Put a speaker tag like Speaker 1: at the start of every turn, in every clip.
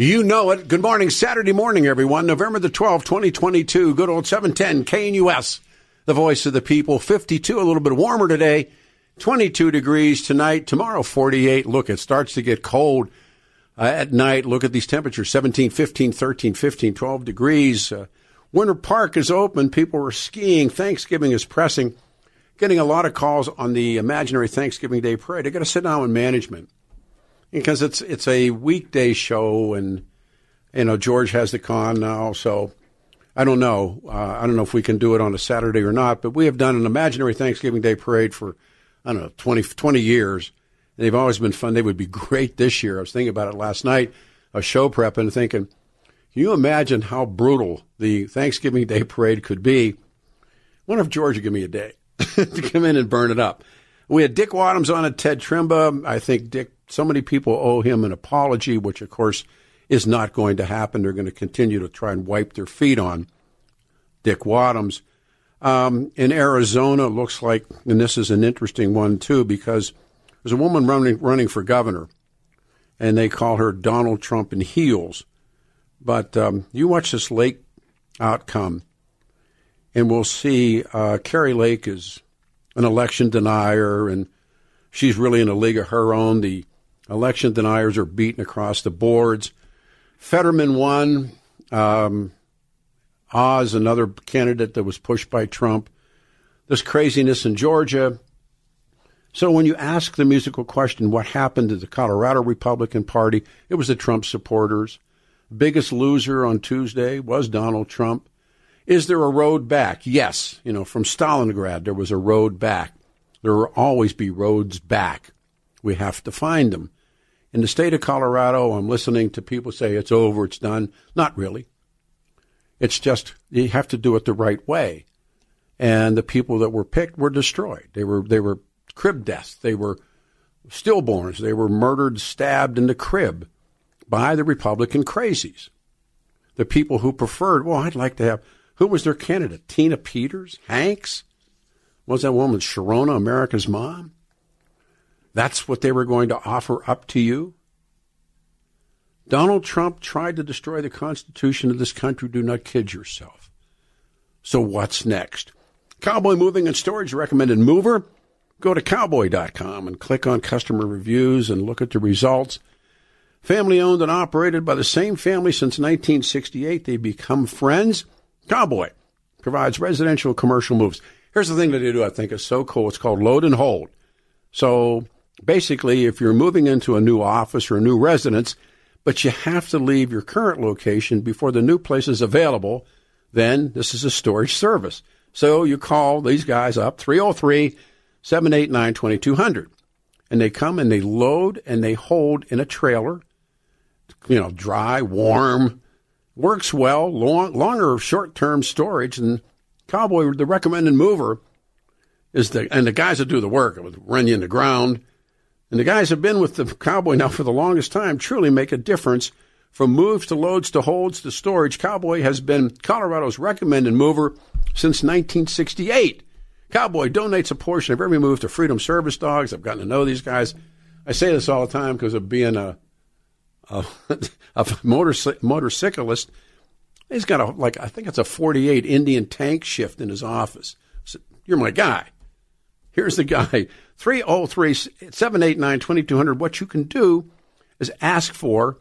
Speaker 1: You know it. Good morning, Saturday morning, everyone. November the 12th, 2022. Good old 710 KNUS, the voice of the people. 52, a little bit warmer today. 22 degrees tonight. Tomorrow, 48. Look, it starts to get cold uh, at night. Look at these temperatures 17, 15, 13, 15, 12 degrees. Uh, Winter Park is open. People are skiing. Thanksgiving is pressing. Getting a lot of calls on the imaginary Thanksgiving Day parade. I got to sit down with management because it's it's a weekday show, and you know George has the con now, so I don't know. Uh, I don't know if we can do it on a Saturday or not, but we have done an imaginary Thanksgiving Day parade for I don't know 20, 20 years, and they've always been fun. They would be great this year. I was thinking about it last night, a show prep, and thinking, can you imagine how brutal the Thanksgiving Day parade could be? What if George would give me a day to come in and burn it up? We had Dick Wadhams on it, Ted Trimpa. I think Dick so many people owe him an apology, which of course is not going to happen. They're going to continue to try and wipe their feet on Dick Wadhams. Um, in Arizona, looks like, and this is an interesting one too, because there's a woman running running for governor, and they call her Donald Trump in heels. But um, you watch this Lake outcome, and we'll see uh, Kari Lake is an election denier, and she's really in a league of her own. The Election deniers are beaten across the boards. Fetterman won. Um, Oz, another candidate that was pushed by Trump. This craziness in Georgia. So when you ask the musical question, what happened to the Colorado Republican Party? It was the Trump supporters. Biggest loser on Tuesday was Donald Trump. Is there a road back? Yes. You know, from Stalingrad, there was a road back. There will always be roads back. We have to find them. In the state of Colorado, I'm listening to people say it's over, it's done. Not really. It's just you have to do it the right way. And the people that were picked were destroyed. They were they were crib deaths. They were stillborns. They were murdered, stabbed in the crib by the Republican crazies. The people who preferred, well, I'd like to have who was their candidate? Tina Peters? Hanks? What was that woman, Sharona, America's mom? That's what they were going to offer up to you? Donald Trump tried to destroy the Constitution of this country. Do not kid yourself. So, what's next? Cowboy Moving and Storage recommended mover. Go to cowboy.com and click on customer reviews and look at the results. Family owned and operated by the same family since 1968. They become friends. Cowboy provides residential commercial moves. Here's the thing that they do I think is so cool. It's called load and hold. So basically, if you're moving into a new office or a new residence, but you have to leave your current location before the new place is available, then this is a storage service. So you call these guys up, 303 789 2200, and they come and they load and they hold in a trailer, you know, dry, warm, works well, long, longer short term storage. And Cowboy, the recommended mover, is the, and the guys that do the work, run you in the ground, and the guys have been with the Cowboy now for the longest time, truly make a difference. From moves to loads to holds to storage, Cowboy has been Colorado's recommended mover since 1968. Cowboy donates a portion of every move to Freedom Service Dogs. I've gotten to know these guys. I say this all the time because of being a a, a motorcyclist. He's got a like I think it's a 48 Indian tank shift in his office. So, you're my guy. Here's the guy 303 789 2200. What you can do is ask for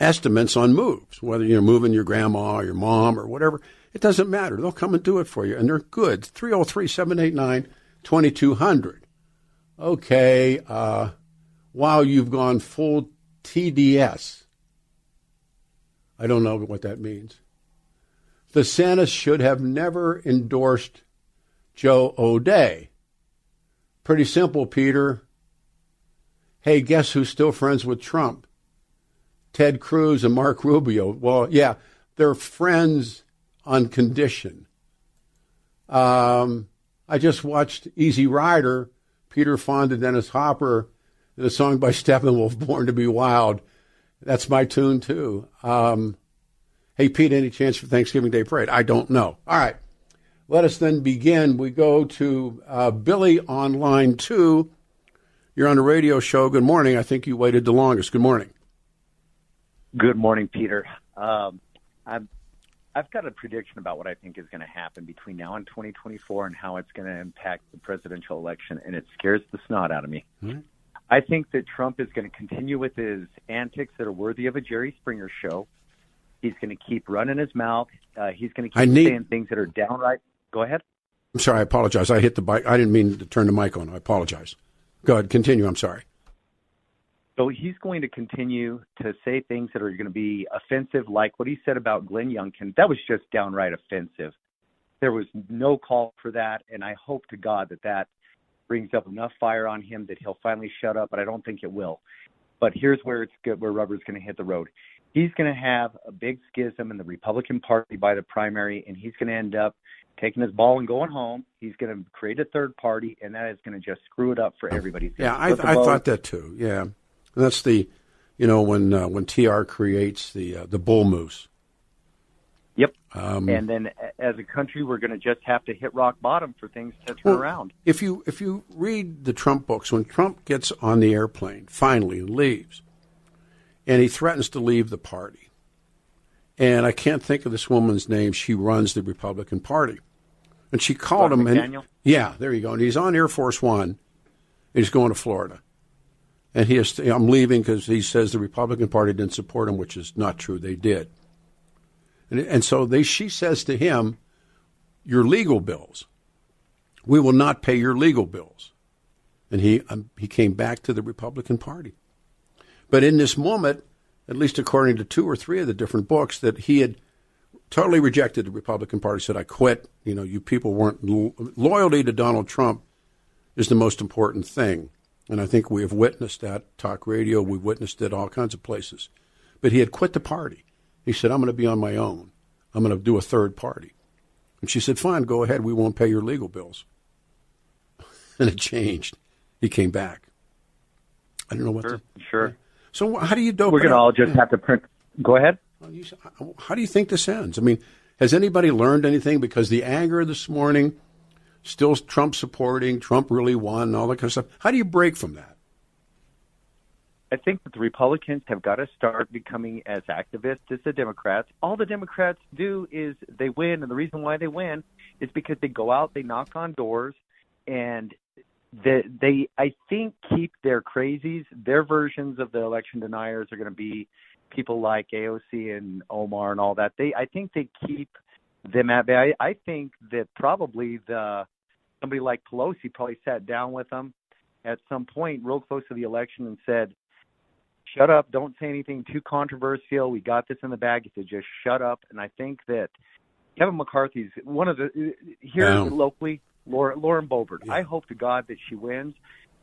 Speaker 1: estimates on moves, whether you're moving your grandma or your mom or whatever. It doesn't matter. They'll come and do it for you, and they're good. 303 789 2200. Okay, uh, wow, you've gone full TDS. I don't know what that means. The Senate should have never endorsed Joe O'Dea. Pretty simple, Peter. Hey, guess who's still friends with Trump? Ted Cruz and Marco Rubio. Well, yeah, they're friends on condition. Um, I just watched Easy Rider, Peter Fonda, Dennis Hopper, the song by Steppenwolf, Born to Be Wild. That's my tune, too. Um, hey, Pete, any chance for Thanksgiving Day parade? I don't know. All right. Let us then begin. We go to uh, Billy on line two. You're on the radio show. Good morning. I think you waited the longest. Good morning.
Speaker 2: Good morning, Peter. Um, I've, I've got a prediction about what I think is going to happen between now and 2024 and how it's going to impact the presidential election, and it scares the snot out of me. Mm-hmm. I think that Trump is going to continue with his antics that are worthy of a Jerry Springer show. He's going to keep running his mouth. Uh, he's going to keep need... saying things that are downright Go ahead.
Speaker 1: I'm sorry. I apologize. I hit the bike. I didn't mean to turn the mic on. I apologize. Go ahead. Continue. I'm sorry.
Speaker 2: So he's going to continue to say things that are going to be offensive, like what he said about Glenn Youngkin. That was just downright offensive. There was no call for that, and I hope to God that that brings up enough fire on him that he'll finally shut up. But I don't think it will. But here's where it's good, where rubber's going to hit the road. He's going to have a big schism in the Republican Party by the primary, and he's going to end up taking his ball and going home. He's going to create a third party, and that is going to just screw it up for everybody.
Speaker 1: Yeah, I, I thought that too. Yeah, and that's the, you know, when uh, when TR creates the uh, the bull moose.
Speaker 2: Yep. Um, and then as a country, we're going to just have to hit rock bottom for things to turn
Speaker 1: well,
Speaker 2: around.
Speaker 1: If you if you read the Trump books, when Trump gets on the airplane finally and leaves, and he threatens to leave the party, and I can't think of this woman's name. She runs the Republican Party, and she called him.
Speaker 2: McDaniel?
Speaker 1: And, yeah, there you go. And he's on Air Force One. He's going to Florida, and he is. I'm leaving because he says the Republican Party didn't support him, which is not true. They did. And, and so they, she says to him, "Your legal bills. We will not pay your legal bills." And he um, he came back to the Republican Party. But in this moment, at least according to two or three of the different books, that he had totally rejected the Republican Party, said, I quit. You know, you people weren't. Lo- loyalty to Donald Trump is the most important thing. And I think we have witnessed that. Talk radio, We've witnessed it all kinds of places. But he had quit the party. He said, I'm going to be on my own. I'm going to do a third party. And she said, Fine, go ahead. We won't pay your legal bills. and it changed. He came back. I don't know what
Speaker 2: sure. Sure.
Speaker 1: So how do you dope?
Speaker 2: We're going to all just have to print. Go ahead.
Speaker 1: How do you think this ends? I mean, has anybody learned anything? Because the anger this morning, still Trump supporting, Trump really won, all that kind of stuff. How do you break from that?
Speaker 2: I think that the Republicans have got to start becoming as activists as the Democrats. All the Democrats do is they win, and the reason why they win is because they go out, they knock on doors, and they, they I think keep their crazies. Their versions of the election deniers are going to be people like AOC and Omar and all that. They I think they keep them at bay. I, I think that probably the somebody like Pelosi probably sat down with them at some point real close to the election and said, "Shut up! Don't say anything too controversial. We got this in the bag. You just shut up." And I think that Kevin McCarthy's one of the uh, here locally Lauren, Lauren Boebert. Yeah. I hope to God that she wins,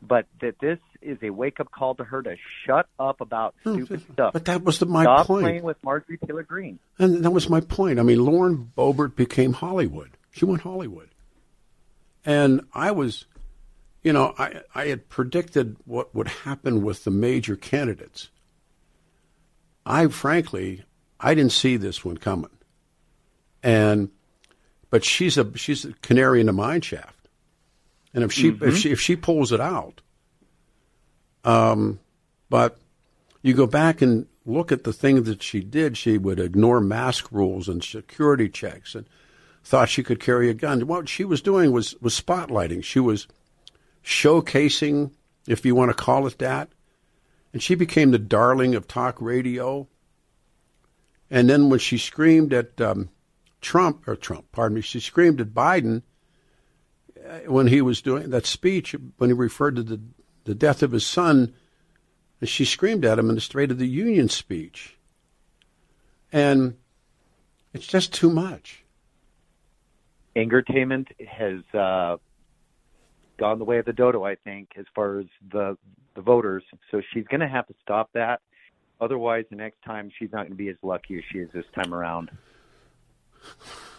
Speaker 2: but that this is a wake up call to her to shut up about stupid stuff.
Speaker 1: But that was the, my
Speaker 2: Stop
Speaker 1: point.
Speaker 2: playing with Marjorie Taylor Greene.
Speaker 1: And that was my point. I mean, Lauren Boebert became Hollywood. She went Hollywood, and I was, you know, I I had predicted what would happen with the major candidates. I frankly, I didn't see this one coming, and but she's a she's a canary in the mine shaft, and if she mm-hmm. if she if she pulls it out, um, but you go back and look at the things that she did. She would ignore mask rules and security checks, and thought she could carry a gun. What she was doing was was spotlighting. She was showcasing, if you want to call it that, and she became the darling of talk radio. And then when she screamed at um, Trump, or Trump, pardon me, she screamed at Biden uh, when he was doing that speech, when he referred to the, the death of his son, and she screamed at him in the State of the Union speech. And it's just too much.
Speaker 2: Angertainment has uh, gone the way of the dodo, I think, as far as the the voters. So she's going to have to stop that. Otherwise, the next time she's not going to be as lucky as she is this time around.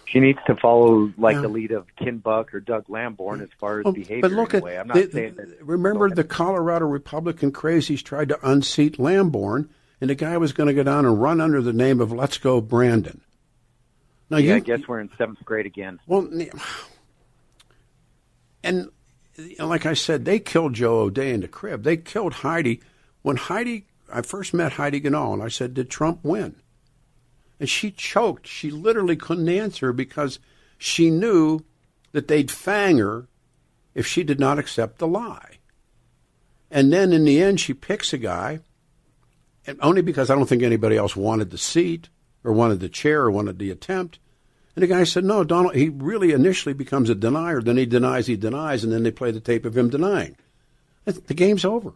Speaker 2: She needs to follow like
Speaker 1: Yeah.
Speaker 2: the lead of Ken Buck or Doug Lamborn as far as oh,
Speaker 1: Well,
Speaker 2: behavior.
Speaker 1: but look at.
Speaker 2: I'm not
Speaker 1: the-
Speaker 2: saying that.
Speaker 1: remember the Colorado Republican crazies tried to unseat Lamborn, and the guy was going to go down and run under the name of Let's Go Brandon. Now
Speaker 2: Yeah,
Speaker 1: you
Speaker 2: I guess we're in seventh grade again.
Speaker 1: well, and and like I said, they killed Joe O'Dea in the crib. They killed Heidi when Heidi. I first met Heidi Ganahl, and I said, "Did Trump win?" And she choked. She literally couldn't answer because she knew that they'd fang her if she did not accept the lie. And then in the end, she picks a guy, and only because I don't think anybody else wanted the seat or wanted the chair or wanted the attempt. And the guy said, no, Donald, he really initially becomes a denier, then he denies, he denies, and then they play the tape of him denying. The game's over.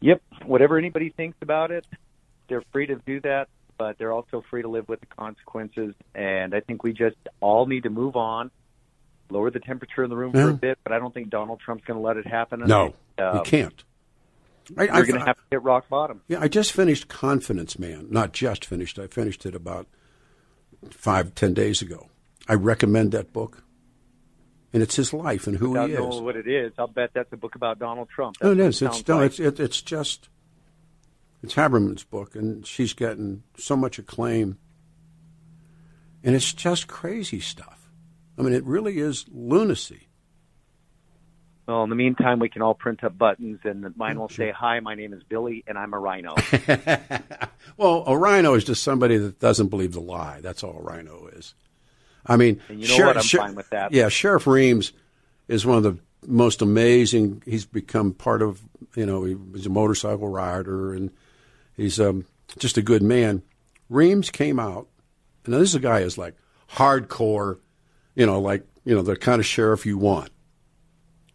Speaker 2: Yep. Whatever anybody thinks about it, they're free to do that, but they're also free to live with the consequences. And I think we just all need to move on, lower the temperature in the room for a bit. But I don't think Donald Trump's going to let it happen.
Speaker 1: No,
Speaker 2: Um,
Speaker 1: you can't. I,
Speaker 2: We're going to have to hit rock bottom.
Speaker 1: Yeah, I just finished Confidence Man. Not just finished. I finished it about five, ten days ago. I recommend that book. And it's his life and who
Speaker 2: Without
Speaker 1: he is.
Speaker 2: knowing what it is, I'll bet that's a book about Donald Trump.
Speaker 1: No,
Speaker 2: That's
Speaker 1: is. It's no,
Speaker 2: like.
Speaker 1: it's it, it's just it's Haberman's book, and she's getting so much acclaim, and it's just crazy stuff. I mean, it really is lunacy.
Speaker 2: Well, in the meantime, we can all print up buttons, and mine will say, "Hi, my name is Billy, and I'm a rhino."
Speaker 1: Well, a rhino is just somebody that doesn't believe the lie. That's all a rhino is. I mean,
Speaker 2: And you know what? I'm fine with that.
Speaker 1: Yeah, Sheriff Reams is one of the most amazing. He's become part of, you know, he was a motorcycle rider and he's um, just a good man. Reams came out, and this is a guy who's like hardcore, you know, like, you know, the kind of sheriff you want.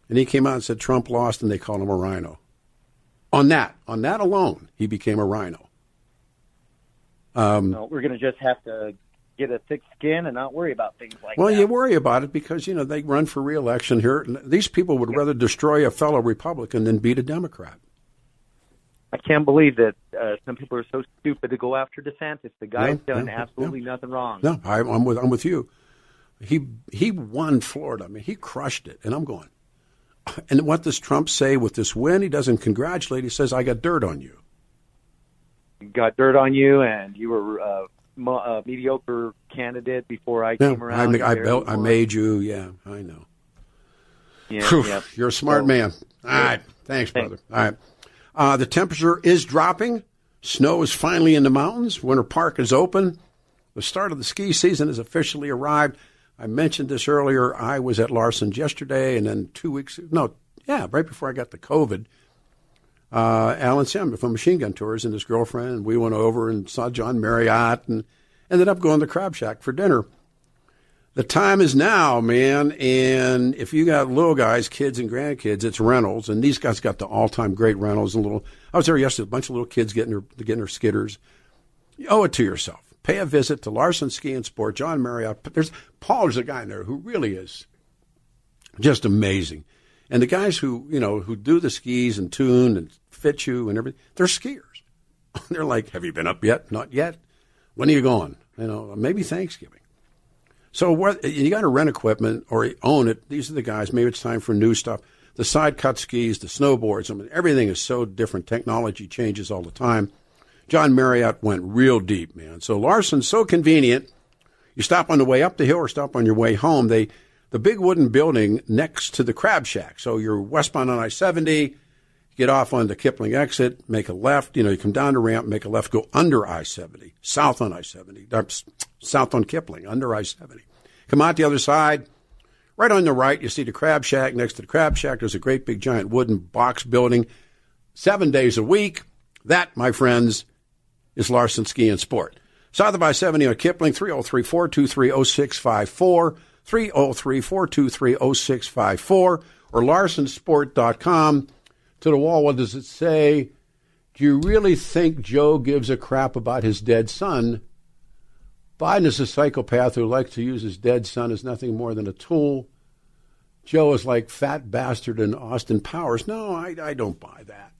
Speaker 1: And he came out and said Trump lost, and they called him a rhino. On that, on that alone, he became a rhino.
Speaker 2: no, we're going to just have to get a thick skin and not worry about things like
Speaker 1: Well,
Speaker 2: that.
Speaker 1: Well, you worry about it because you know they run for reelection here. These people would rather destroy a fellow Republican than beat a Democrat.
Speaker 2: I can't believe that uh, some people are so stupid to go after DeSantis. The guy's
Speaker 1: Yeah,
Speaker 2: done
Speaker 1: yeah,
Speaker 2: absolutely nothing wrong.
Speaker 1: No, I, I'm with I'm with you. He he won Florida. I mean, he crushed it, and I'm going. And what does Trump say with this win? He doesn't congratulate. He says, "I got dirt on you."
Speaker 2: You got dirt on you, and you were uh, mo- a mediocre candidate before I came around.
Speaker 1: I,
Speaker 2: You
Speaker 1: built, I made you. Yeah, I know.
Speaker 2: Yeah, yeah.
Speaker 1: You're a smart
Speaker 2: So-
Speaker 1: man. All right. Thanks, brother. All right. Uh, the temperature is dropping. Snow is finally in the mountains. Winter Park is open. The start of the ski season has officially arrived. I mentioned this earlier. I was at Larson's yesterday, and then two weeks, no, yeah, right before I got the COVID, uh, Alan Sim from Machine Gun Tours and his girlfriend, and we went over and saw John Marriott and ended up going to the Crab Shack for dinner. The time is now, man. And if you got little guys, kids, and grandkids, it's rentals. And these guys got the all-time great rentals. And little, I was there yesterday. A bunch of little kids getting their getting their skitters. You owe it to yourself. Pay a visit to Larson Ski and Sport. John Marriott. There's Paul. There's a guy in there who really is just amazing. And the guys who you know who do the skis and tune and fit you and everything, they're skiers. they're like, "Have you been up yet? Not yet. When are you going? You know, maybe Thanksgiving." So what, you got to rent equipment or own it. These are the guys. Maybe it's time for new stuff. The side cut skis, the snowboards. I mean, everything is so different. Technology changes all the time. John Marriott went real deep, man. So Larson's so convenient. You stop on the way up the hill or stop on your way home. They, the big wooden building next to the Crab Shack. So you're westbound on I-70. Get off on the Kipling exit, make a left. You know, you come down the ramp, make a left, go under I-70, south on I-70, uh, south on Kipling, under I-70. Come out the other side. Right on the right, you see the Crab Shack. Next to the Crab Shack, there's a great big giant wooden box building. Seven days a week. That, my friends, is Larson Ski and Sport. South of I-70 on Kipling, 303-423-0654, 303-423-0654, or larsonsport.com. To the wall, what does it say? Do you really think Joe gives a crap about his dead son? Biden is a psychopath who likes to use his dead son as nothing more than a tool. Joe is like fat bastard and Austin Powers. No, I, I don't buy that.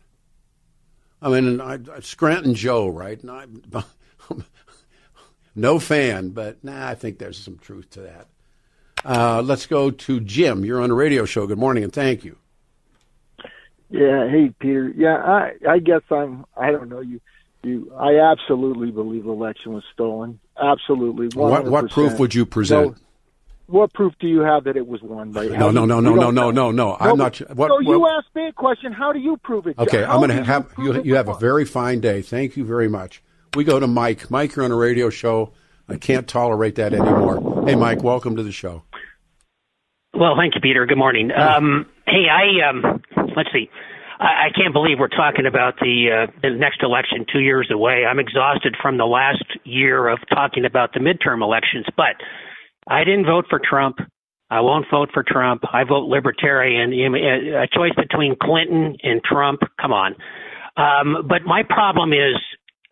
Speaker 1: I mean, I, Scranton Joe, right? I, no fan, but nah, I think there's some truth to that. Uh, let's go to Jim. You're on a radio show. Good morning, and thank you.
Speaker 3: Yeah, hey Peter. Yeah, I I guess I'm. I don't know you. You, I absolutely believe the election was stolen. Absolutely. 100%.
Speaker 1: What what proof would you present?
Speaker 3: So, what proof do you have that it was won by?
Speaker 1: No, no, no, no, no, no, no, no. I'm not.
Speaker 3: What, so you what, asked me a question. How do you prove it?
Speaker 1: Okay,
Speaker 3: How
Speaker 1: I'm going to have you. You have a very fine day. Thank you very much. We go to Mike. Mike, you're on a radio show. I can't tolerate that anymore. Hey, Mike, welcome to the show.
Speaker 4: Well, thank you, Peter. Good morning. Um, hey, I um, let's see. I, I can't believe we're talking about the uh, the next election two years away. I'm exhausted from the last year of talking about the midterm elections, but I didn't vote for Trump. I won't vote for Trump. I vote libertarian. A choice between Clinton and Trump. Come on. Um, but my problem is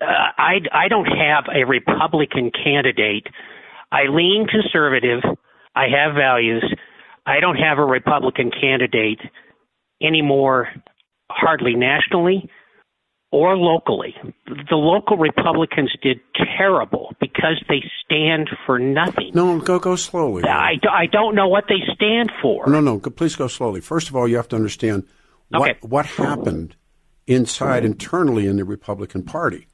Speaker 4: uh, I, I don't have a Republican candidate. I lean conservative. I have values. I don't have a Republican candidate anymore, hardly nationally or locally. The local Republicans did terrible because they stand for nothing.
Speaker 1: No, go go slowly.
Speaker 4: I, I don't know what they stand for.
Speaker 1: No, no, please go slowly. First of all, you have to understand what
Speaker 4: okay.
Speaker 1: what happened inside internally in the Republican Party,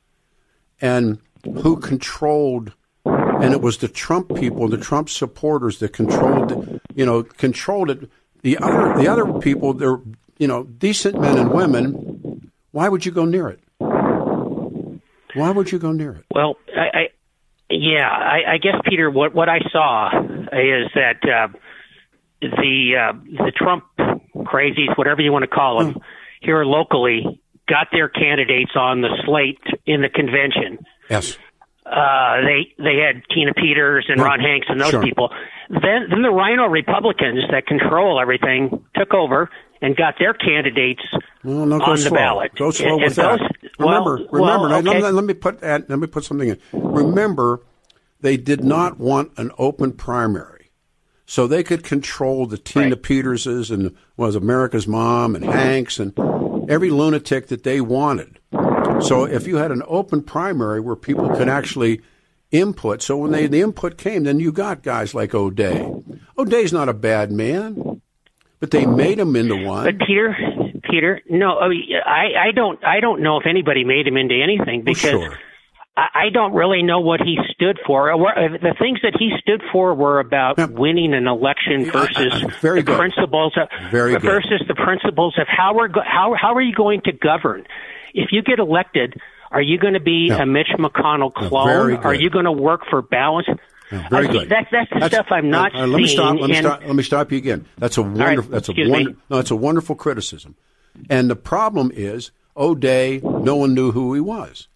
Speaker 1: and who controlled. And it was the Trump people, the Trump supporters that controlled, you know, controlled it. The other, the other people, they're, you know, decent men and women why would you go near it? Why would you go near it?
Speaker 4: Well, I, I yeah, I, I guess Peter, what what I saw is that uh, the uh, the Trump crazies, whatever you want to call them, mm. here locally, got their candidates on the slate in the convention.
Speaker 1: Yes.
Speaker 4: Uh, they they had Tina Peters and Ron Hanks and those
Speaker 1: sure.
Speaker 4: people. Then then the Rhino Republicans that control everything took over and got their candidates
Speaker 1: well, no,
Speaker 4: on
Speaker 1: slow.
Speaker 4: the ballot.
Speaker 1: Go slow
Speaker 4: and,
Speaker 1: with that. Remember,
Speaker 4: well,
Speaker 1: remember.
Speaker 4: Well, okay.
Speaker 1: let, let, me put let me put something in. Remember, they did not want an open primary, so they could control the Tina
Speaker 4: right.
Speaker 1: Peterses and was America's Mom and Hanks and every lunatic that they wanted. So if you had an open primary where people could actually input, so when they, the input came, then you got guys like O'Dea. O'Dea's not a bad man. But they made him into one.
Speaker 4: But Peter, Peter, no, I, I don't, I don't know if anybody made him into anything because
Speaker 1: well, sure.
Speaker 4: I, I don't really know what he stood for. Uh, uh, the things that he stood for were about winning an election versus
Speaker 1: Very
Speaker 4: the
Speaker 1: good.
Speaker 4: principles of
Speaker 1: Very good.
Speaker 4: versus the principles of how we're go, how how are you going to govern? If you get elected, are you going to be a Mitch McConnell clone?
Speaker 1: Very.
Speaker 4: Are you going to work for balance?
Speaker 1: Yeah, very
Speaker 4: I-
Speaker 1: good.
Speaker 4: That's that's the stuff I'm not
Speaker 1: uh, uh, let me stop. Let me stop. Let me stop you again. That's a
Speaker 4: right,
Speaker 1: wonderful. that's a wonder, no. That's a wonderful criticism. And the problem is O'Dea. No one knew who he was,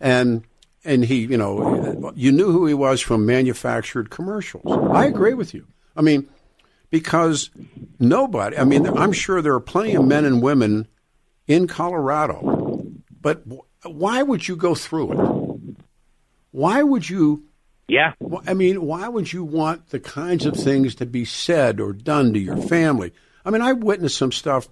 Speaker 1: and and he, you know, you knew who he was from manufactured commercials. I agree with you. I mean, because nobody. I mean, I'm sure there are plenty of men and women in Colorado, but why would you go through it? Why would you?
Speaker 4: Yeah.
Speaker 1: Well, I mean, why would you want the kinds of things to be said or done to your family? I mean, I witnessed some stuff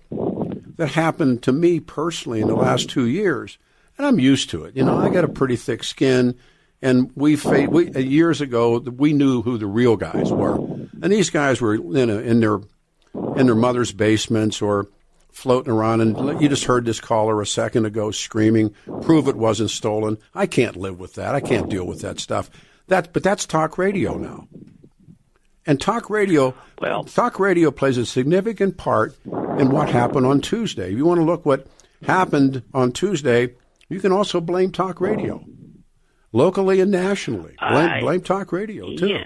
Speaker 1: that happened to me personally in the last two years, and I'm used to it. You know, I got a pretty thick skin, and we, we uh, years ago we knew who the real guys were, and these guys were in their in their mother's basements or floating around. And you just heard this caller a second ago screaming, "Prove it wasn't stolen." I can't live with that. I can't deal with that stuff. That, but that's talk radio now. And talk radio,
Speaker 4: Well-
Speaker 1: talk radio plays a significant part in what happened on Tuesday. If you want to look what happened on Tuesday, you can also blame talk radio, locally and nationally. Blame,
Speaker 4: I-
Speaker 1: blame talk radio too.
Speaker 4: Yeah.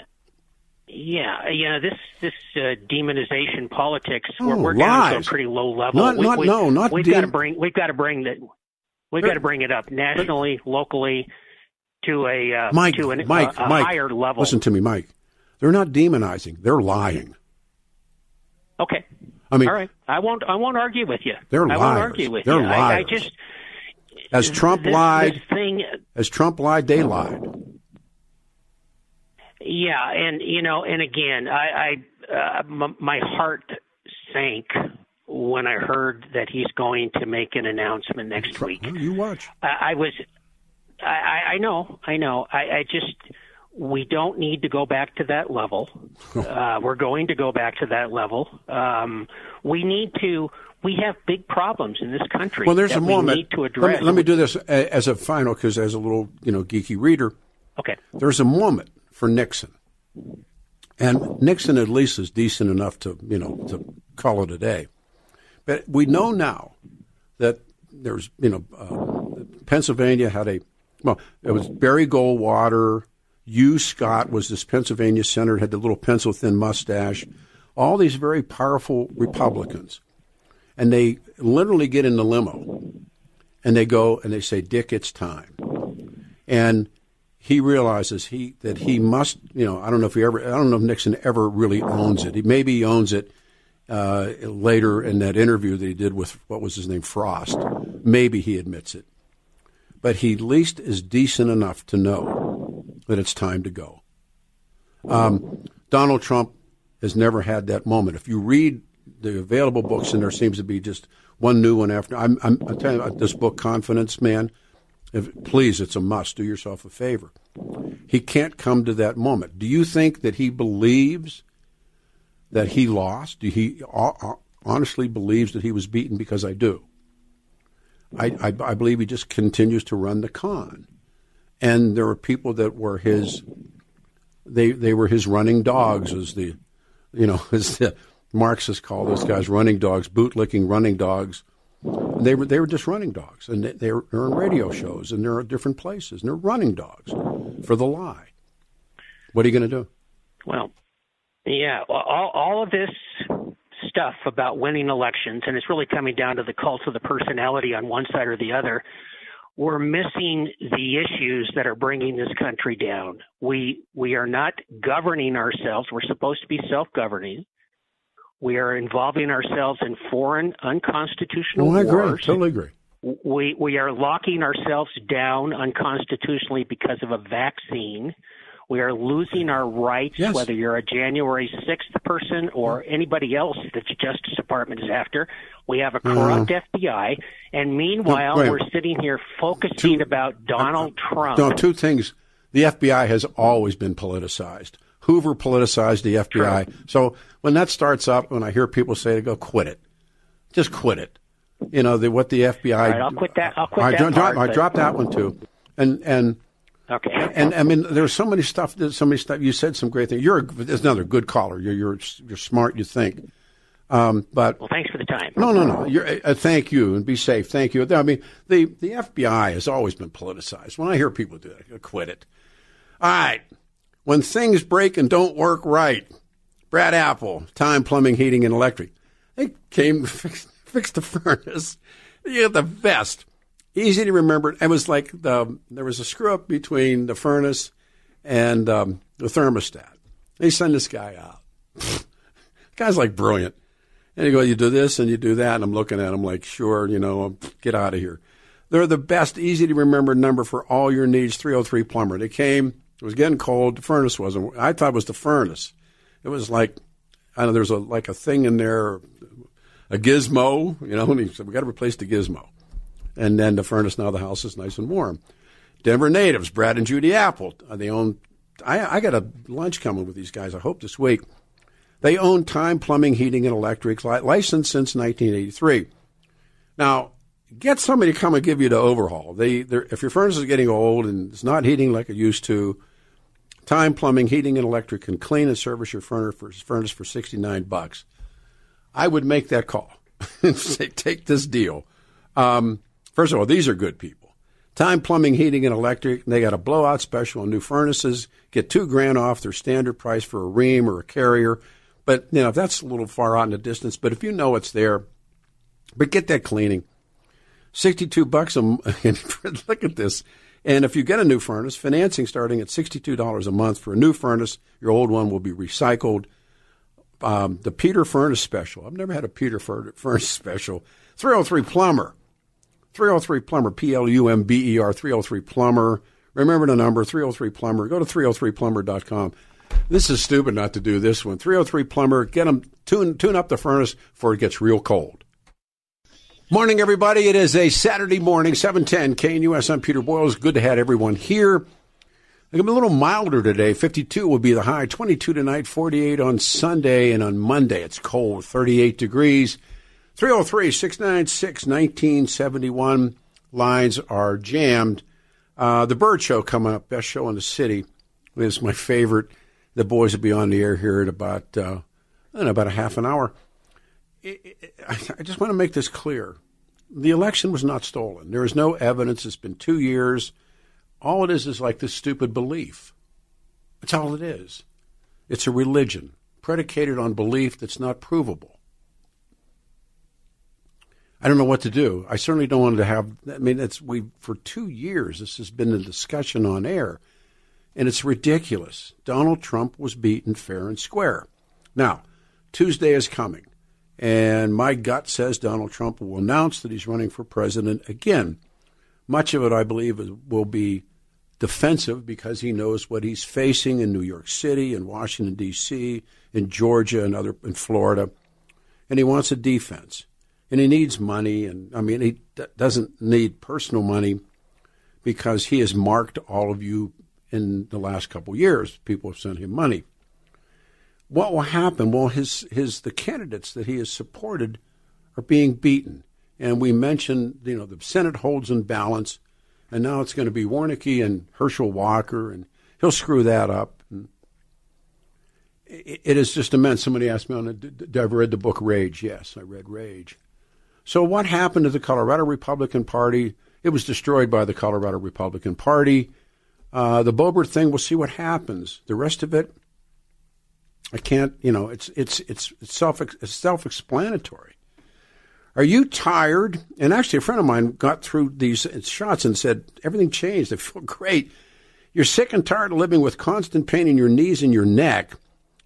Speaker 4: Yeah, yeah. This this uh, demonization politics.
Speaker 1: Oh,
Speaker 4: we're, we're down to a pretty low level.
Speaker 1: Not- not- no, not
Speaker 4: We've
Speaker 1: dem-
Speaker 4: got to bring. We've got to bring that. We've got to bring it up nationally, locally, to a uh,
Speaker 1: Mike,
Speaker 4: to an,
Speaker 1: Mike,
Speaker 4: a, a
Speaker 1: Mike,
Speaker 4: higher level.
Speaker 1: Listen to me, Mike. They're not demonizing. They're lying.
Speaker 4: Okay.
Speaker 1: I mean,
Speaker 4: All right. I won't. I won't argue with you.
Speaker 1: They're
Speaker 4: I
Speaker 1: liars.
Speaker 4: won't argue with
Speaker 1: They're
Speaker 4: you. I, I just
Speaker 1: as Trump
Speaker 4: this,
Speaker 1: lied,
Speaker 4: This thing.
Speaker 1: as Trump lied, they lied.
Speaker 4: Yeah, and you know, and again, I, I uh, m- my heart sank when I heard that he's going to make an announcement next week.
Speaker 1: You watch.
Speaker 4: I, I was, I, I know, I know. I, I just, we don't need to go back to that level. Uh, we're going to go back to that level. Um, we need to. We have big problems in this country.
Speaker 1: Well, there's
Speaker 4: that
Speaker 1: a moment.
Speaker 4: we need to address.
Speaker 1: Let me, let me do this as a final, because as a little, you know, geeky reader,
Speaker 4: Okay.
Speaker 1: there's a moment for Nixon, and Nixon at least is decent enough to, you know, to call it a day. But we know now that there's, you know, uh, Pennsylvania had a, well, it was Barry Goldwater, Hugh Scott was this Pennsylvania senator, had the little pencil thin mustache, all these very powerful Republicans. And they literally get in the limo and they go and they say, Dick, it's time. And he realizes he that he must, you know, I don't know if he ever, I don't know if Nixon ever really owns it. He maybe he owns it uh, later in that interview that he did with what was his name, Frost. Maybe he admits it, but he at least is decent enough to know that it's time to go. Um, Donald Trump has never had that moment. If you read the available books, and there seems to be just one new one after. I'm, I'm, I'm telling you about this book, Confidence Man. If, please, it's a must. Do yourself a favor. He can't come to that moment. Do you think that he believes that he lost? Do he ho- honestly believes that he was beaten? Because I do. I, I, I believe he just continues to run the con. And there were people that were his, they, they were his running dogs, as the, you know, as the Marxists call those guys running dogs, bootlicking running dogs. They were they were just running dogs, and they, they're, they're in radio shows, and they're at different places, and they're running dogs for the lie. What are you going to do?
Speaker 4: Well, yeah, all, all of this stuff about winning elections, and it's really coming down to the cult of the personality on one side or the other. We're missing the issues that are bringing this country down. We we are not governing ourselves. We're supposed to be self-governing. We are involving ourselves in foreign unconstitutional
Speaker 1: Oh, I agree.
Speaker 4: wars.
Speaker 1: Totally agree.
Speaker 4: We we are locking ourselves down unconstitutionally because of a vaccine. We are losing our rights,
Speaker 1: Yes.
Speaker 4: whether you're a January 6th person or anybody else that the Justice Department is after. We have a mm-hmm. corrupt FBI, and meanwhile,
Speaker 1: No,
Speaker 4: we're sitting here focusing
Speaker 1: Two-
Speaker 4: about Donald Trump.
Speaker 1: No, two things. The FBI has always been politicized. Hoover politicized the FBI. So when that starts up, when I hear people say to go, quit it, just quit it. You know the, what the FBI.
Speaker 4: All right, I'll quit that- I'll quit
Speaker 1: I,
Speaker 4: that
Speaker 1: drop,
Speaker 4: part,
Speaker 1: I
Speaker 4: but-
Speaker 1: dropped that one too, and and
Speaker 4: Okay.
Speaker 1: and I mean, there's so many stuff. There's so many stuff. You said some great things. You're a, another good caller. You're you're you're smart. You think, um, but
Speaker 4: well, thanks for the time.
Speaker 1: no, no, no. You're, uh, thank you, and be safe. Thank you. I mean, the the FBI has always been politicized. When I hear people do that, I quit it. All right. When things break and don't work right, Brad Apple, Time Plumbing, Heating, and Electric. They came fixed, fixed the furnace. You get the best. Easy to remember. It was like the there was a screw up between the furnace and um, the thermostat. They send this guy out. guy's like brilliant. And you go, you do this and you do that. And I'm looking at him like, sure, you know, get out of here. They're the best, easy to remember number for all your needs, 303 Plumber. They came, it was getting cold. The furnace wasn't, I thought it was the furnace. It was like, I know there's a, like a thing in there, a gizmo, you know, and he said, we got to replace the gizmo. And then the furnace, now the house is nice and warm. Denver natives, Brad and Judy Apple, uh, they own, I, I got a lunch coming with these guys, I hope this week. They own Time Plumbing, Heating, and Electric, li- licensed since 1983. Now, get somebody to come and give you the overhaul. They, if your furnace is getting old and it's not heating like it used to, Time Plumbing, Heating, and Electric can clean and service your furnace for, furnace for 69 bucks. I would make that call and say, take this deal. Um, first of all, these are good people. Time Plumbing, Heating, and Electric. They got a blowout special on new furnaces. Get two grand off their standard price for a Rheem or a carrier. But you know if that's a little far out in the distance. But if you know it's there, but get that cleaning. Sixty-two bucks a m- and look at this. And if you get a new furnace, financing starting at sixty-two dollars a month for a new furnace. Your old one will be recycled. Um, the Peter Furnace Special. I've never had a Peter Fur- Furnace Special. Three hundred three Plumber. 303 Plumber, P L U M B E R, 303 Plumber. Remember the number, 303 Plumber. Go to 303plumber.com. This is stupid not to do this one. 303 Plumber, get them, tune, tune up the furnace before it gets real cold. Morning, everybody. It is a Saturday morning, 710 KNUS. I'm Peter Boyles. Good to have everyone here. It'll be a little milder today. 52 will be the high. 22 tonight, 48 on Sunday, and on Monday it's cold, 38 degrees. 303 696 1971. Lines are jammed. Uh, the Bird Show coming up, best show in the city. Is my favorite. The boys will be on the air here in about uh, in about a half an hour. I just want to make this clear. The election was not stolen. There is no evidence. It's been two years. All it is is like this stupid belief. That's all it is. It's a religion predicated on belief that's not provable. I don't know what to do. I certainly don't want to have. I mean, it's we for two years. This has been a discussion on air, and it's ridiculous. Donald Trump was beaten fair and square. Now, Tuesday is coming. And my gut says Donald Trump will announce that he's running for president again. Much of it, I believe, will be defensive because he knows what he's facing in New York City in Washington D.C., in Georgia and other in Florida, and he wants a defense, and he needs money. And I mean, he d- doesn't need personal money because he has marked all of you in the last couple years. People have sent him money what will happen? Well, his his the candidates that he has supported are being beaten, and we mentioned you know the Senate holds in balance, and now it's going to be Warnock and Herschel Walker, and he'll screw that up. It is just immense. Somebody asked me on a, did I read the book Rage? Yes, I read Rage. So what happened to the Colorado Republican Party? It was destroyed by the Colorado Republican Party. Uh, the Boebert thing, we'll see what happens. The rest of it, I can't, you know, it's it's it's, self it's self-explanatory. Are you tired? And actually, a friend of mine got through these shots and said everything changed. I feel great. You're sick and tired of living with constant pain in your knees and your neck.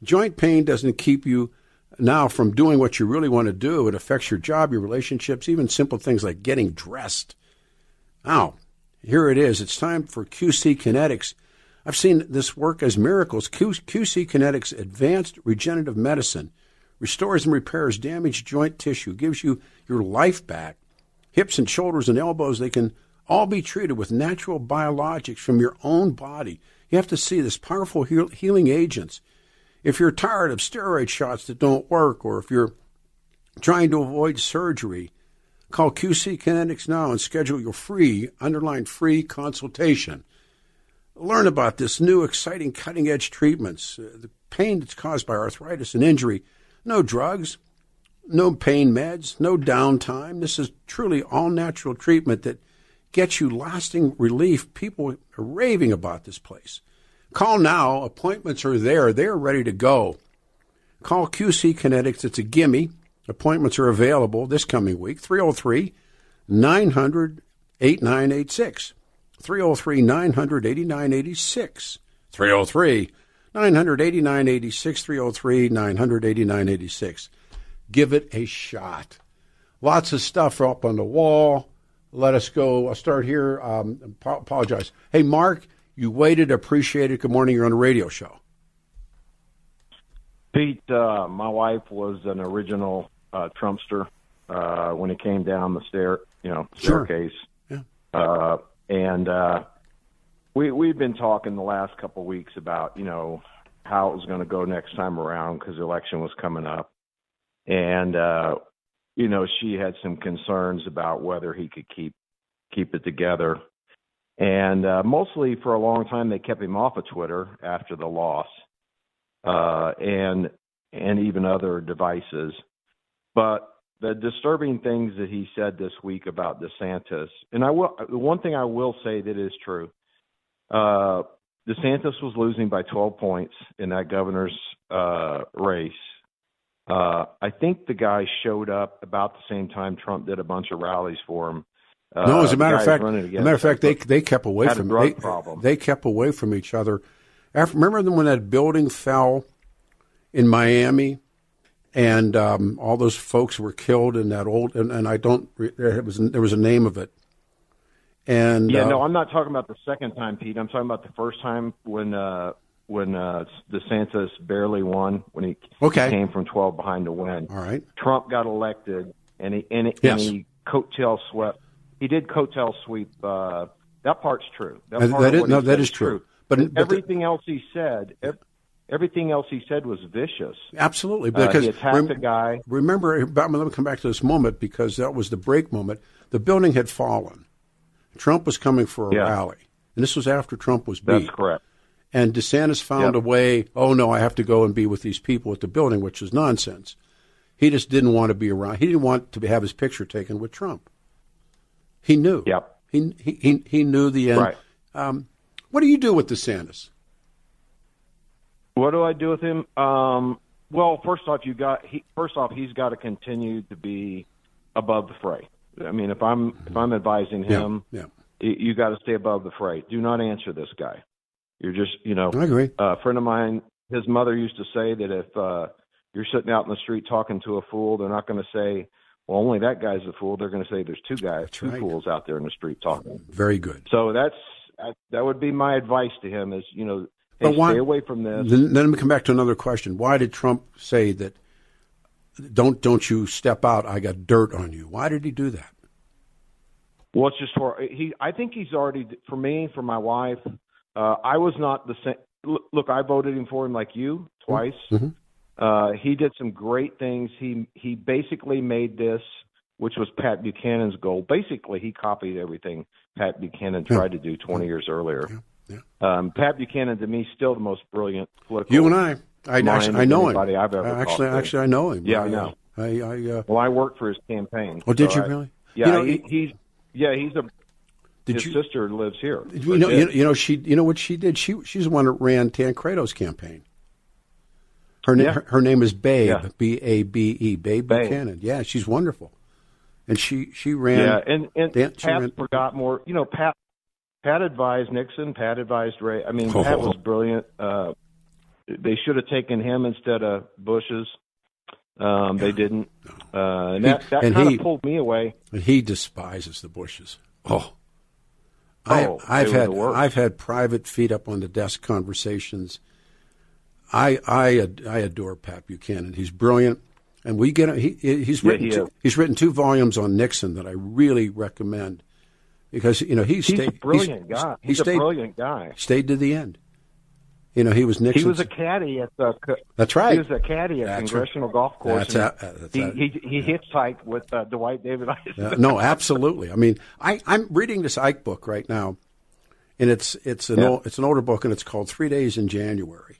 Speaker 1: Joint pain doesn't keep you now from doing what you really want to do. It affects your job, your relationships, even simple things like getting dressed. Now, here it is. It's time for QC Kinetics I've seen this work as miracles. QC Kinetics Advanced Regenerative Medicine restores and repairs damaged joint tissue, gives you your life back. Hips and shoulders and elbows, they can all be treated with natural biologics from your own body. You have to see this powerful heal- healing agents. If you're tired of steroid shots that don't work, or if you're trying to avoid surgery, call QC Kinetics now and schedule your free, underlined free consultation. Learn about this new, exciting, cutting edge treatments. Uh, the pain that's caused by arthritis and injury. No drugs, no pain meds, no downtime. This is truly all natural treatment that gets you lasting relief. People are raving about this place. Call now. Appointments are there. They're ready to go. Call QC Kinetics. It's a gimme. Appointments are available this coming week. 303 900 8986. 303 900 8986. 303 989 86. 303 989 86. Give it a shot. Lots of stuff up on the wall. Let us go. I'll start here. Um, apologize. Hey, Mark, you waited. Appreciate it. Good morning. You're on a radio show.
Speaker 5: Pete, uh, my wife was an original uh, Trumpster uh, when it came down the stair, you know, staircase. Sure. Yeah. Uh, and uh, we we've been talking the last couple of weeks about you know how it was going to go next time around because the election was coming up, and uh, you know she had some concerns about whether he could keep keep it together, and uh, mostly for a long time they kept him off of Twitter after the loss, uh, and and even other devices, but the disturbing things that he said this week about DeSantis, and I will one thing I will say that is true. Uh, DeSantis was losing by 12 points in that governor's uh, race. Uh, I think the guy showed up about the same time Trump did a bunch of rallies for him.
Speaker 1: Uh, no, as a matter of fact, as a matter of fact, they they kept away from they, they kept away from each other. After, remember when that building fell in Miami and um, all those folks were killed in that old and, and I don't there was there was a name of it. And
Speaker 5: yeah,
Speaker 1: uh,
Speaker 5: no, I'm not talking about the second time, Pete. I'm talking about the first time when uh, when uh, DeSantis barely won when he
Speaker 1: okay.
Speaker 5: came from 12 behind to win.
Speaker 1: All right,
Speaker 5: Trump got elected, and he and,
Speaker 1: yes.
Speaker 5: and he coattail swept. He did coattail sweep. Uh, that part's true.
Speaker 1: That, part that is, no, that is true.
Speaker 5: true. But, but everything the, else he said, everything else he said was vicious.
Speaker 1: Absolutely, because uh,
Speaker 5: he attacked rem- a guy.
Speaker 1: Remember, let me come back to this moment because that was the break moment. The building had fallen. Trump was coming for a yeah. rally, and this was after Trump was beat.
Speaker 5: That's correct.
Speaker 1: And DeSantis found yep. a way. Oh no, I have to go and be with these people at the building, which is nonsense. He just didn't want to be around. He didn't want to have his picture taken with Trump. He knew.
Speaker 5: Yep.
Speaker 1: He he he knew the end.
Speaker 5: Right.
Speaker 1: Um, what do you do with DeSantis?
Speaker 5: What do I do with him? Um, well, first off, you got he, first off he's got to continue to be above the fray. I mean, if I'm if I'm advising him,
Speaker 1: yeah,
Speaker 5: yeah. you, you got to stay above the fray. Do not answer this guy. You're just, you know,
Speaker 1: I agree.
Speaker 5: a friend of mine, his mother used to say that if uh, you're sitting out in the street talking to a fool, they're not going to say, well, only that guy's a fool. They're going to say there's two guys, that's two right. fools out there in the street talking.
Speaker 1: Very good.
Speaker 5: So that's that would be my advice to him is, you know, hey, why, stay away from this.
Speaker 1: Then, then let me come back to another question. Why did Trump say that? Don't don't you step out? I got dirt on you. Why did he do that?
Speaker 5: Well, it's just for he. I think he's already for me, for my wife. Uh, I was not the same. Look, I voted him for him like you twice.
Speaker 1: Mm-hmm.
Speaker 5: Uh, he did some great things. He he basically made this, which was Pat Buchanan's goal. Basically, he copied everything Pat Buchanan tried to do 20 years earlier.
Speaker 1: Yeah. Yeah.
Speaker 5: Um, Pat Buchanan, to me, still the most brilliant political.
Speaker 1: You and I, I actually I know him.
Speaker 5: I've ever
Speaker 1: actually, actually, I know him.
Speaker 5: Yeah, I know.
Speaker 1: I, I uh,
Speaker 5: well, I worked for his campaign.
Speaker 1: Oh, did
Speaker 5: so
Speaker 1: you
Speaker 5: I,
Speaker 1: really?
Speaker 5: Yeah,
Speaker 1: you know,
Speaker 5: he, he's yeah he's a.
Speaker 1: Did
Speaker 5: his
Speaker 1: you,
Speaker 5: sister lives here.
Speaker 1: You know, you, you know, she, you know what she did. She, she's the one that ran Tancredo's campaign. Her name,
Speaker 5: yeah.
Speaker 1: her, her, name is Babe,
Speaker 5: yeah.
Speaker 1: B A B E, Babe,
Speaker 5: Babe
Speaker 1: Buchanan. Yeah, she's wonderful, and she she ran.
Speaker 5: Yeah, and and
Speaker 1: Dan,
Speaker 5: Pat
Speaker 1: ran,
Speaker 5: forgot more. You know, Pat Pat advised Nixon. Pat advised Ray. I mean, oh. Pat was brilliant. Uh, they should have taken him instead of Bush's. Um, they didn't, uh, and that, that kind of pulled me away.
Speaker 1: And he despises the Bushes. Oh,
Speaker 5: oh
Speaker 1: I, have had I've had private feet up on the desk conversations. I I I adore Pat Buchanan. He's brilliant, and we get he he's written
Speaker 5: yeah, he
Speaker 1: two, he's written two volumes on Nixon that I really recommend because you know he
Speaker 5: he's
Speaker 1: stayed
Speaker 5: a brilliant
Speaker 1: he's,
Speaker 5: guy. He's
Speaker 1: he stayed,
Speaker 5: a brilliant guy.
Speaker 1: Stayed to the end. You know, he was Nixon.
Speaker 5: He was a caddy at the.
Speaker 1: That's right.
Speaker 5: He was a caddy at
Speaker 1: that's
Speaker 5: Congressional
Speaker 1: right.
Speaker 5: Golf Course.
Speaker 1: That's, a, that's
Speaker 5: he,
Speaker 1: a,
Speaker 5: he he
Speaker 1: yeah.
Speaker 5: hitchhiked with uh, Dwight David Eisenhower.
Speaker 1: Uh, no, absolutely. I mean, I, I'm reading this Ike book right now, and it's it's an
Speaker 5: Yeah.
Speaker 1: old, it's an older book, and it's called Three Days in January,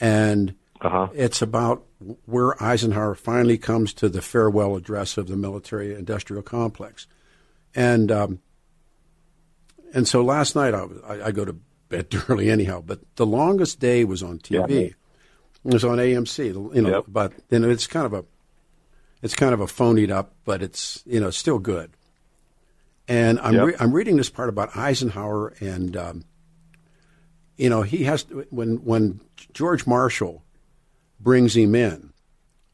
Speaker 1: and
Speaker 5: Uh-huh.
Speaker 1: it's about where Eisenhower finally comes to the farewell address of the military-industrial complex, and um, and so last night I, I, I go to bed early anyhow, but the longest day was on TV.
Speaker 5: Yeah.
Speaker 1: It was on AMC, you know,
Speaker 5: Yep.
Speaker 1: but you know it's kind of a it's kind of a phonied up, but it's you know still good. And I'm
Speaker 5: Yep.
Speaker 1: re- I'm reading this part about Eisenhower, and um, you know he has when when George Marshall brings him in,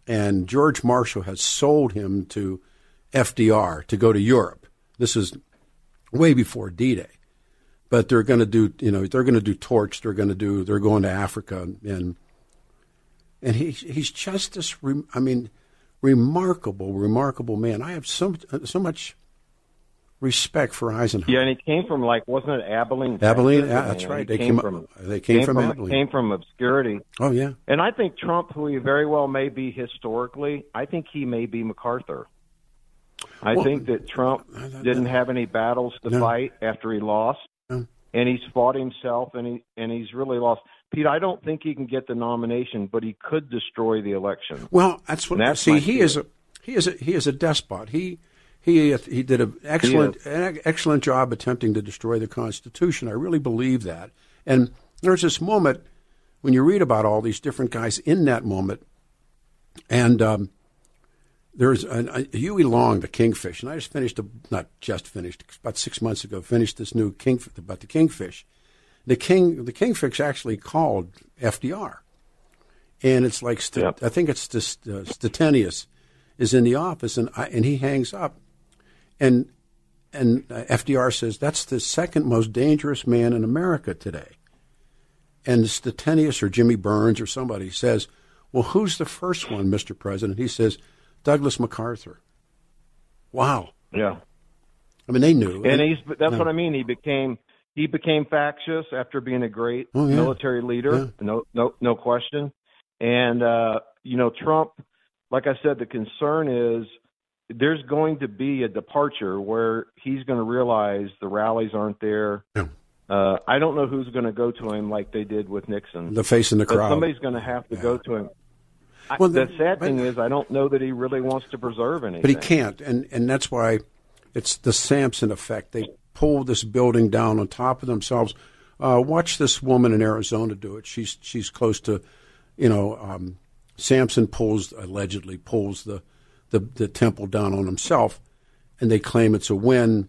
Speaker 1: and George Marshall has sold him to FDR to go to Europe. This is way before D-Day, but they're going to do you know they're going to do torch. They're going to do they're going to Africa and and he he's just this. I mean, remarkable, remarkable man. I have so so much respect for Eisenhower.
Speaker 5: Yeah, and he came from like wasn't it Abilene?
Speaker 1: Abilene,
Speaker 5: Texas?
Speaker 1: that's right.
Speaker 5: he
Speaker 1: They
Speaker 5: came
Speaker 1: came,
Speaker 5: from
Speaker 1: they came, from, Abilene.
Speaker 5: came from obscurity.
Speaker 1: oh yeah,
Speaker 5: And I think Trump, who he very well may be historically, I think he may be MacArthur. I
Speaker 1: Well,
Speaker 5: think that Trump
Speaker 1: I- I-
Speaker 5: didn't have any battles to
Speaker 1: No.
Speaker 5: fight after he lost,
Speaker 1: No.
Speaker 5: and he's fought himself, and he and he's really lost. Pete, I don't think he can get the nomination, but he could destroy the election.
Speaker 1: Well, that's what.
Speaker 5: And that's
Speaker 1: see, he is a he is a he is a despot. He he he did an excellent an excellent job attempting to destroy the Constitution. I really believe that. And there's this moment when you read about all these different guys in that moment, and um, there's a, a Huey Long, the Kingfish, and I just finished, a, not just finished, about six months ago, finished this new king about the Kingfish. The king, the Kingfish actually called FDR, and it's like St-
Speaker 5: Yep.
Speaker 1: I think it's this uh, Stettinius is in the office, and I, and he hangs up, and and FDR says that's the second most dangerous man in America today. And Stettinius or Jimmy Byrnes or somebody says, "Well, who's the first one, Mr. President?" He says, "Douglas MacArthur." Wow.
Speaker 5: Yeah.
Speaker 1: I mean, they knew,
Speaker 5: and he's that's yeah. what I mean. He became he became factious after being a great oh, yeah. military leader. Yeah. No, no, no question. And uh, you know, Trump, like I said, the concern is there's going to be a departure where he's going to realize the rallies aren't there. Yeah. Uh, I don't know who's going to go to him like they did with Nixon.
Speaker 1: The face in the crowd.
Speaker 5: Somebody's going to have to go to him. Well, the, the sad thing is, I don't know that he really wants to preserve anything.
Speaker 1: But he can't, and and that's why it's the Samson effect. They pull this building down on top of themselves. Uh, watch this woman in Arizona do it. She's she's close to, you know, um, Samson pulls allegedly pulls the, the the temple down on himself, and they claim it's a win.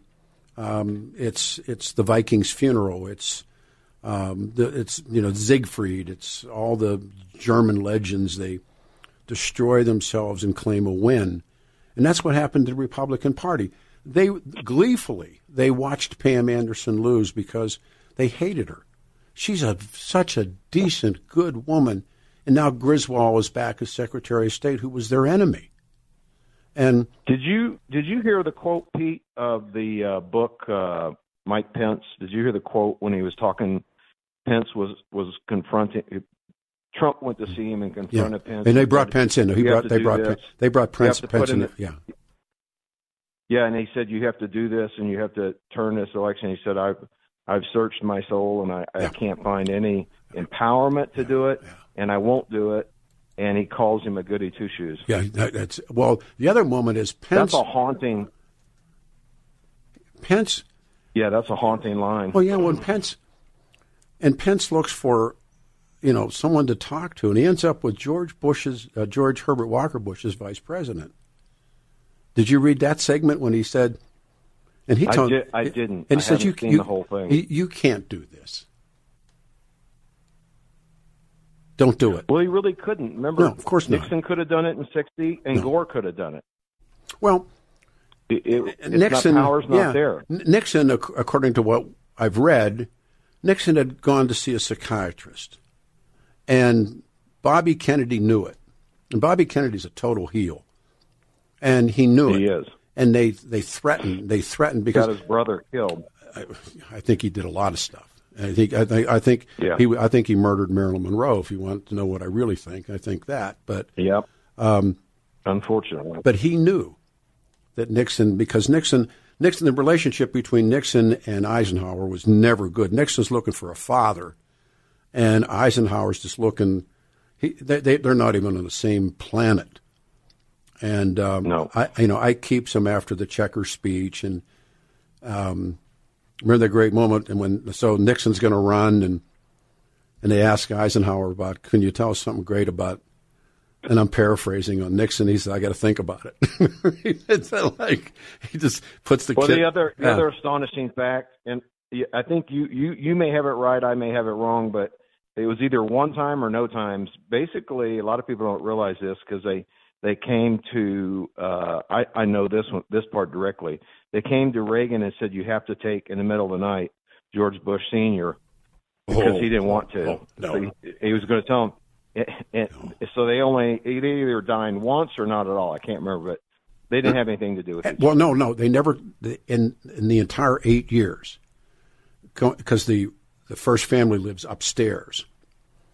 Speaker 1: Um, it's it's the Vikings' funeral. It's um, the, it's you know Siegfried. It's all the German legends. They destroy themselves and claim a win, and that's what happened to the Republican Party they gleefully they watched Pam Anderson lose because they hated her. She's a such a decent, good woman, and now Griswold is back as Secretary of State, who was their enemy. And
Speaker 5: did you did you hear the quote, Pete, of the uh, book uh, Mike Pence? Did you hear the quote when he was talking? Pence was was confronting. Trump went to see him and confronted
Speaker 1: yeah.
Speaker 5: Pence.
Speaker 1: And they brought Pence in. He brought they brought Pence, they brought Pence, Pence in. yeah,
Speaker 5: yeah, and he said you have to do this and you have to turn this election. He said I've I've searched my soul and I, yeah. I can't find any empowerment to do it, yeah. and I won't do it. And he calls him a goody two shoes.
Speaker 1: Yeah, that's well. The other moment is Pence.
Speaker 5: That's a haunting.
Speaker 1: Pence.
Speaker 5: Yeah, that's a haunting line.
Speaker 1: Well, yeah, when Pence and Pence looks for, you know, someone to talk to, and he ends up with George Bush's uh, George Herbert Walker Bush's vice president. Did you read that segment when he said? And he told.
Speaker 5: I, did, I didn't.
Speaker 1: And
Speaker 5: he I
Speaker 1: said, "You,
Speaker 5: you, the whole thing.
Speaker 1: You, you can't do this. Don't do it."
Speaker 5: Well, he really couldn't. Remember,
Speaker 1: no, of course
Speaker 5: not. Nixon
Speaker 1: could
Speaker 5: have done it in '60, and no. Gore could have done it.
Speaker 1: Well,
Speaker 5: it, it, Nixon, not, power's not
Speaker 1: yeah,
Speaker 5: there.
Speaker 1: Nixon, according to what I've read, Nixon had gone to see a psychiatrist, and Bobby Kennedy knew it. And Bobby Kennedy's a total heel and he knew it.
Speaker 5: he is.
Speaker 1: And they they threatened they threatened because
Speaker 5: got his brother killed.
Speaker 1: I, I think he did a lot of stuff. I think I think I think
Speaker 5: yeah.
Speaker 1: he I think he murdered Marilyn Monroe. If you want to know what I really think, I think that. But
Speaker 5: yep.
Speaker 1: Um,
Speaker 5: Unfortunately,
Speaker 1: but he knew that Nixon because Nixon Nixon the relationship between Nixon and Eisenhower was never good. Nixon's looking for a father, and Eisenhower's just looking. He, they, they, they're not even on the same planet. And um,
Speaker 5: no.
Speaker 1: I, you know, I keep some after the Checker speech, and um, remember that great moment, and when so Nixon's going to run, and and they ask Eisenhower about, can you tell us something great about? And I'm paraphrasing on Nixon. He said, "I got to think about it." it's like he just puts the.
Speaker 5: Well,
Speaker 1: kid,
Speaker 5: the other the other astonishing fact, and I think you you you may have it right, I may have it wrong, but it was either one time or no times. Basically, a lot of people don't realize this because they they came to uh, I, I know this one this part directly. They came to Reagan and said you have to take in the middle of the night George Bush Senior because oh, he didn't want to.
Speaker 1: Oh, no.
Speaker 5: so he, he, was going to tell him. It, it, no. So they only they either dined once or not at all. I can't remember, but they didn't have anything to do with eh, it.
Speaker 1: Well, no, no, they never in in the entire eight years because the the first family lives upstairs,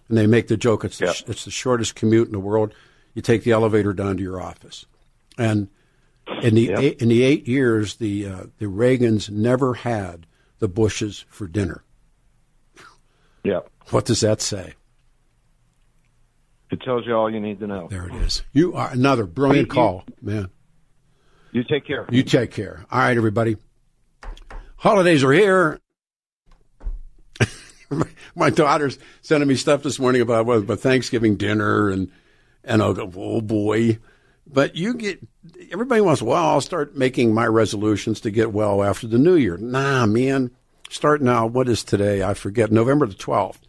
Speaker 1: and they make the joke it's the, it's the shortest commute in the world you take the elevator down to your office. And in the yep. eight, in the eight years, the uh, the Reagans never had the Bushes for dinner.
Speaker 5: Yeah.
Speaker 1: What does that say?
Speaker 5: It tells you all you need to know.
Speaker 1: There it is. You are another brilliant call, man.
Speaker 5: You take care.
Speaker 1: You take care. All right, everybody. Holidays are here. My daughter's sending me stuff this morning about about Thanksgiving dinner and and I'll go, oh boy. But you get, everybody wants, well, I'll start making my resolutions to get well after the new year. Nah, man. Start now. What is today? I forget. November the 12th.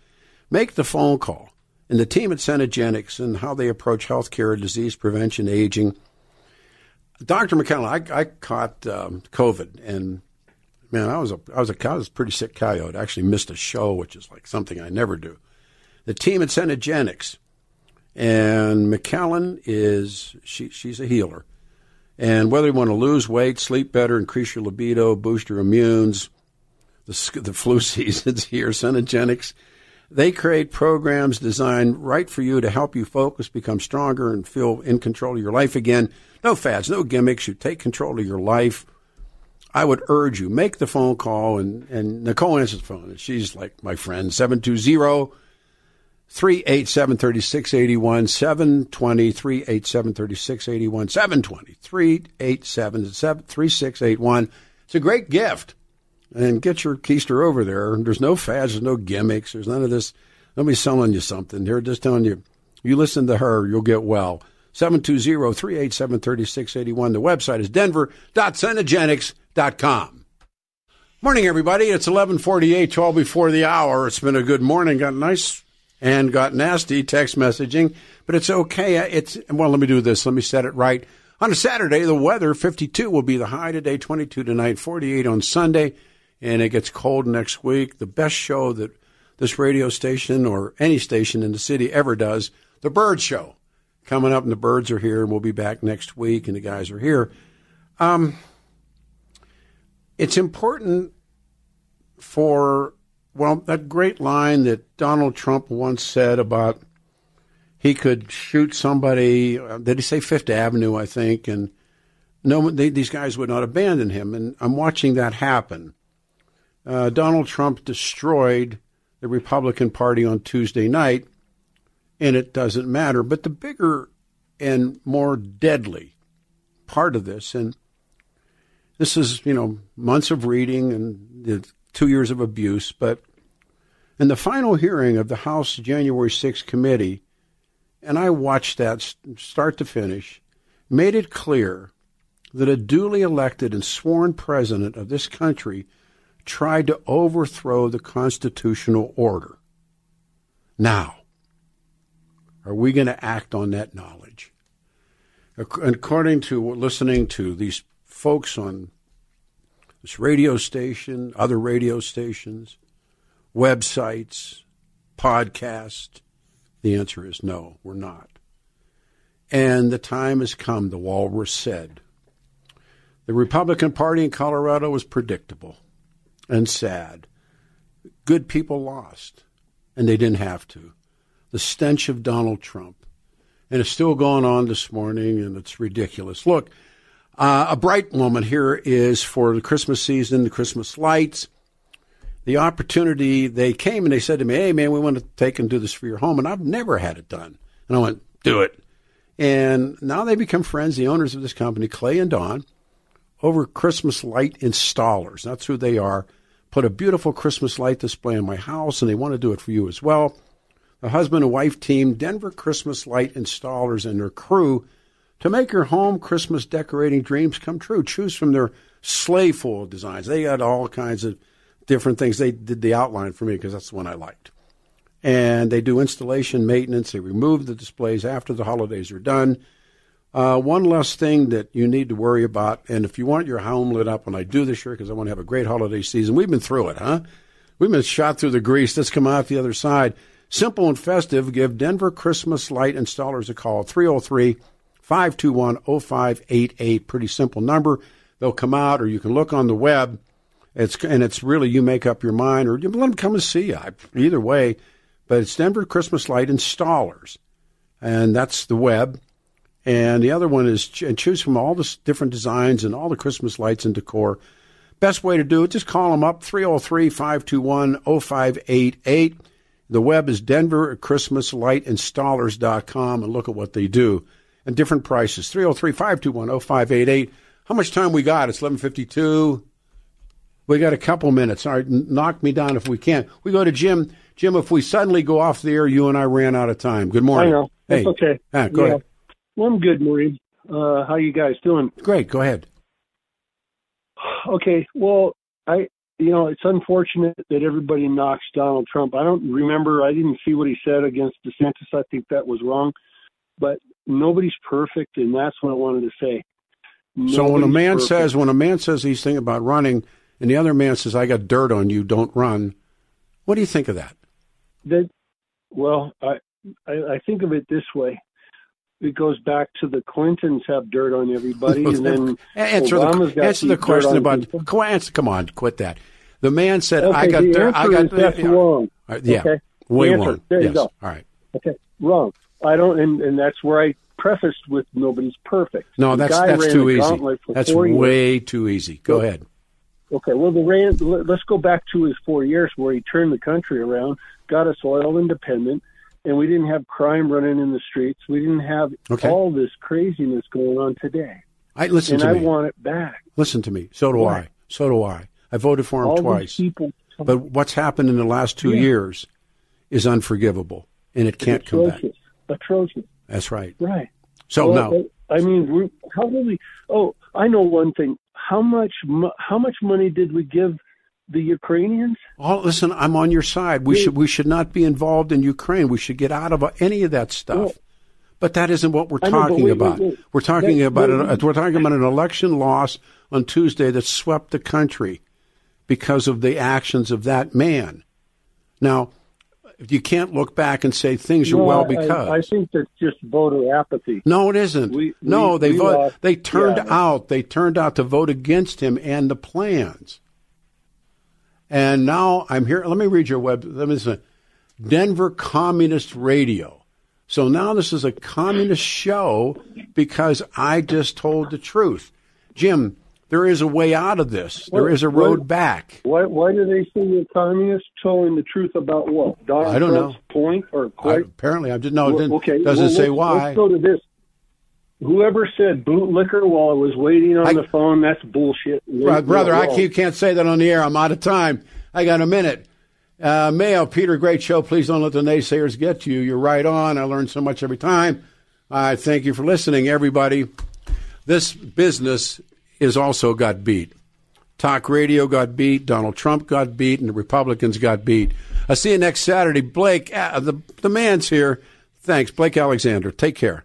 Speaker 1: Make the phone call. And the team at Cenegenics and how they approach healthcare, disease prevention, aging. Dr. McKenna, I, I caught um, COVID, and man, I was a I was a I was a pretty sick coyote. I actually missed a show, which is like something I never do. The team at Cenegenics and McKellen is she, she's a healer, And whether you want to lose weight, sleep better, increase your libido, boost your immunes, the, the flu season's here, Cenegenics, they create programs designed right for you to help you focus, become stronger, and feel in control of your life again. No fads, no gimmicks. You take control of your life. I would urge you, make the phone call. And, and Nicole answers the phone. And she's like my friend, 720 387 3681, 720 387 3681, 720 387 3681. It's a great gift. And get your keister over there. There's no fads, there's no gimmicks, there's none of this. Nobody's selling you something. They're just telling you, you listen to her, you'll get well. 720 387 3681. The website is denver.cenegenics.com. Morning, everybody. It's 1148, 12 before the hour. It's been a good morning. Got a nice and got nasty text messaging, but it's okay. It's well. Let me do this. Let me set it right. On a Saturday, the weather 52 will be the high today, 22 tonight, 48 on Sunday, and it gets cold next week. The best show that this radio station or any station in the city ever does, the Bird Show, coming up, and the birds are here, and we'll be back next week, and the guys are here. Um, it's important for well, that great line that Donald Trump once said about he could shoot somebody. Uh, did he say Fifth Avenue? I think, and no, they, these guys would not abandon him. And I'm watching that happen. Uh, Donald Trump destroyed the Republican Party on Tuesday night, and it doesn't matter. But the bigger and more deadly part of this, and this is you know months of reading and the two years of abuse. But in the final hearing of the House January 6th committee, and I watched that start to finish, made it clear that a duly elected and sworn president of this country tried to overthrow the constitutional order. Now, are we going to act on that knowledge? According to listening to these folks on this radio station, other radio stations, websites, podcast? The answer is no, we're not. And the time has come, the walrus said. The Republican Party in Colorado was predictable and sad. Good people lost, and they didn't have to. The stench of Donald Trump. And it's still going on this morning, and it's ridiculous. Look, uh, a bright moment here is for the Christmas season, the Christmas lights. The opportunity, they came and they said to me, Hey, man, we want to take and do this for your home. And I've never had it done. And I went, Do it. And now they become friends, the owners of this company, Clay and Dawn, over Christmas light installers. That's who they are. Put a beautiful Christmas light display in my house, and they want to do it for you as well. The husband and wife team, Denver Christmas Light Installers, and their crew to make your home Christmas decorating dreams come true. Choose from their sleigh full designs. They got all kinds of different things. They did the outline for me because that's the one I liked. And they do installation, maintenance. They remove the displays after the holidays are done. Uh, one less thing that you need to worry about, and if you want your home lit up, and I do this year because I want to have a great holiday season, we've been through it, huh? We've been shot through the grease. Let's come out the other side. Simple and festive. Give Denver Christmas Light Installers a call, 303 521 0588. Pretty simple number. They'll come out, or you can look on the web. It's and it's really you make up your mind, or you let them come and see you. Either way, but it's Denver Christmas Light Installers, and that's the web. And the other one is and choose from all the different designs and all the Christmas lights and decor. Best way to do it, just call them up 303 521 0588. The web is denverchristmaslightinstallers.com and look at what they do and different prices. 303 521 0588. How much time we got? It's 1152. We got a couple minutes. All right, knock me down if we can. We go to Jim. Jim, if we suddenly go off the air, you and I ran out of time. Good morning.
Speaker 6: I know.
Speaker 1: Hey.
Speaker 6: That's okay.
Speaker 1: Ah, go
Speaker 6: Yeah.
Speaker 1: ahead.
Speaker 6: Well, I'm good, Maureen. Uh, how you guys doing?
Speaker 1: Great. Go ahead.
Speaker 6: Okay. Well, I, you know, it's unfortunate that everybody knocks Donald Trump. I don't remember. I didn't see what he said against DeSantis. I think that was wrong. But nobody's perfect, and that's what I wanted to say.
Speaker 1: So when a man
Speaker 6: perfect.
Speaker 1: says, when a man says he's thinking about running, and the other man says, "I got dirt on you, don't run," what do you think of that?
Speaker 6: that, well, I, I, I think of it this way. it goes back to the Clintons have dirt on everybody, and then
Speaker 1: answer
Speaker 6: Obama's
Speaker 1: the, answer the question about. Come answer, come on, quit that. The man said,
Speaker 6: okay,
Speaker 1: "I got dirt. I got
Speaker 6: is that's
Speaker 1: yeah.
Speaker 6: wrong."
Speaker 1: Right, yeah,
Speaker 6: okay?
Speaker 1: way wrong.
Speaker 6: There
Speaker 1: yes.
Speaker 6: you go.
Speaker 1: All right.
Speaker 6: Okay, wrong. I don't, and, and that's where I prefaced with nobody's perfect.
Speaker 1: No,
Speaker 6: The
Speaker 1: that's that's too easy. That's
Speaker 6: four years.
Speaker 1: way too easy. Go ahead.
Speaker 6: Okay, well, the ran, let- let's go back to his four years where he turned the country around, got us oil independent, and we didn't have crime running in the streets. We didn't have
Speaker 1: Okay.
Speaker 6: all this craziness going on today.
Speaker 1: I listen
Speaker 6: and
Speaker 1: to
Speaker 6: I
Speaker 1: me.
Speaker 6: want it back.
Speaker 1: Listen to me. So do? I. So do I. I voted for him
Speaker 6: all
Speaker 1: twice.
Speaker 6: people.
Speaker 1: But what's happened in the last two
Speaker 6: Yeah.
Speaker 1: years is unforgivable, and it can't come back.
Speaker 6: Atrocious.
Speaker 1: That's right.
Speaker 6: Right.
Speaker 1: So
Speaker 6: Well,
Speaker 1: no,
Speaker 6: I mean, how do we? Oh, I know one thing. How much? How much money did we give the Ukrainians?
Speaker 1: all, listen. I'm on your side. We
Speaker 6: Yeah.
Speaker 1: should we should not be involved in Ukraine. We should get out of uh, any of that stuff.
Speaker 6: Well,
Speaker 1: but that isn't what we're
Speaker 6: know,
Speaker 1: talking
Speaker 6: wait,
Speaker 1: about.
Speaker 6: wait, wait.
Speaker 1: We're talking
Speaker 6: That-
Speaker 1: about an, we're talking about an election loss on Tuesday that swept the country because of the actions of that man. Now, you can't look back and say things are
Speaker 6: No,
Speaker 1: well
Speaker 6: I-
Speaker 1: because.
Speaker 6: I, think that's just voter apathy.
Speaker 1: No, it isn't.
Speaker 6: We-
Speaker 1: no,
Speaker 6: we-
Speaker 1: they
Speaker 6: we
Speaker 1: vote.
Speaker 6: lost-
Speaker 1: they turned
Speaker 6: yeah.
Speaker 1: out. They turned out to vote against him and the plans. And now I'm here. Let me read your web. Let me say, Denver Communist Radio. So now this is a communist show because I just told the truth, Jim. There is a way out of this. There
Speaker 6: What-
Speaker 1: is a road
Speaker 6: what-
Speaker 1: back.
Speaker 6: Why, why do they say you're communist telling the truth about what? Donald
Speaker 1: I don't
Speaker 6: Trump's point or
Speaker 1: I, apparently, I didn't know. It
Speaker 6: Well,
Speaker 1: didn't,
Speaker 6: okay,
Speaker 1: doesn't
Speaker 6: well,
Speaker 1: say why.
Speaker 6: Let's go to this. Whoever said bootlicker while I was waiting on
Speaker 1: I-
Speaker 6: the phone, that's bullshit.
Speaker 1: Bro- brother, I
Speaker 6: Wrong.
Speaker 1: can't, say that on the air. I'm out of time. I got a minute. Uh, Mayo, Peter, great show. Please don't let the naysayers get to you. You're right on. I learn so much every time. I thank you for listening, everybody. This business is also got beat. Talk radio got beat. Donald Trump got beat, and the Republicans got beat. I'll see you next Saturday. Blake, uh, the, the man's here. Thanks, Blake Alexander. Take care.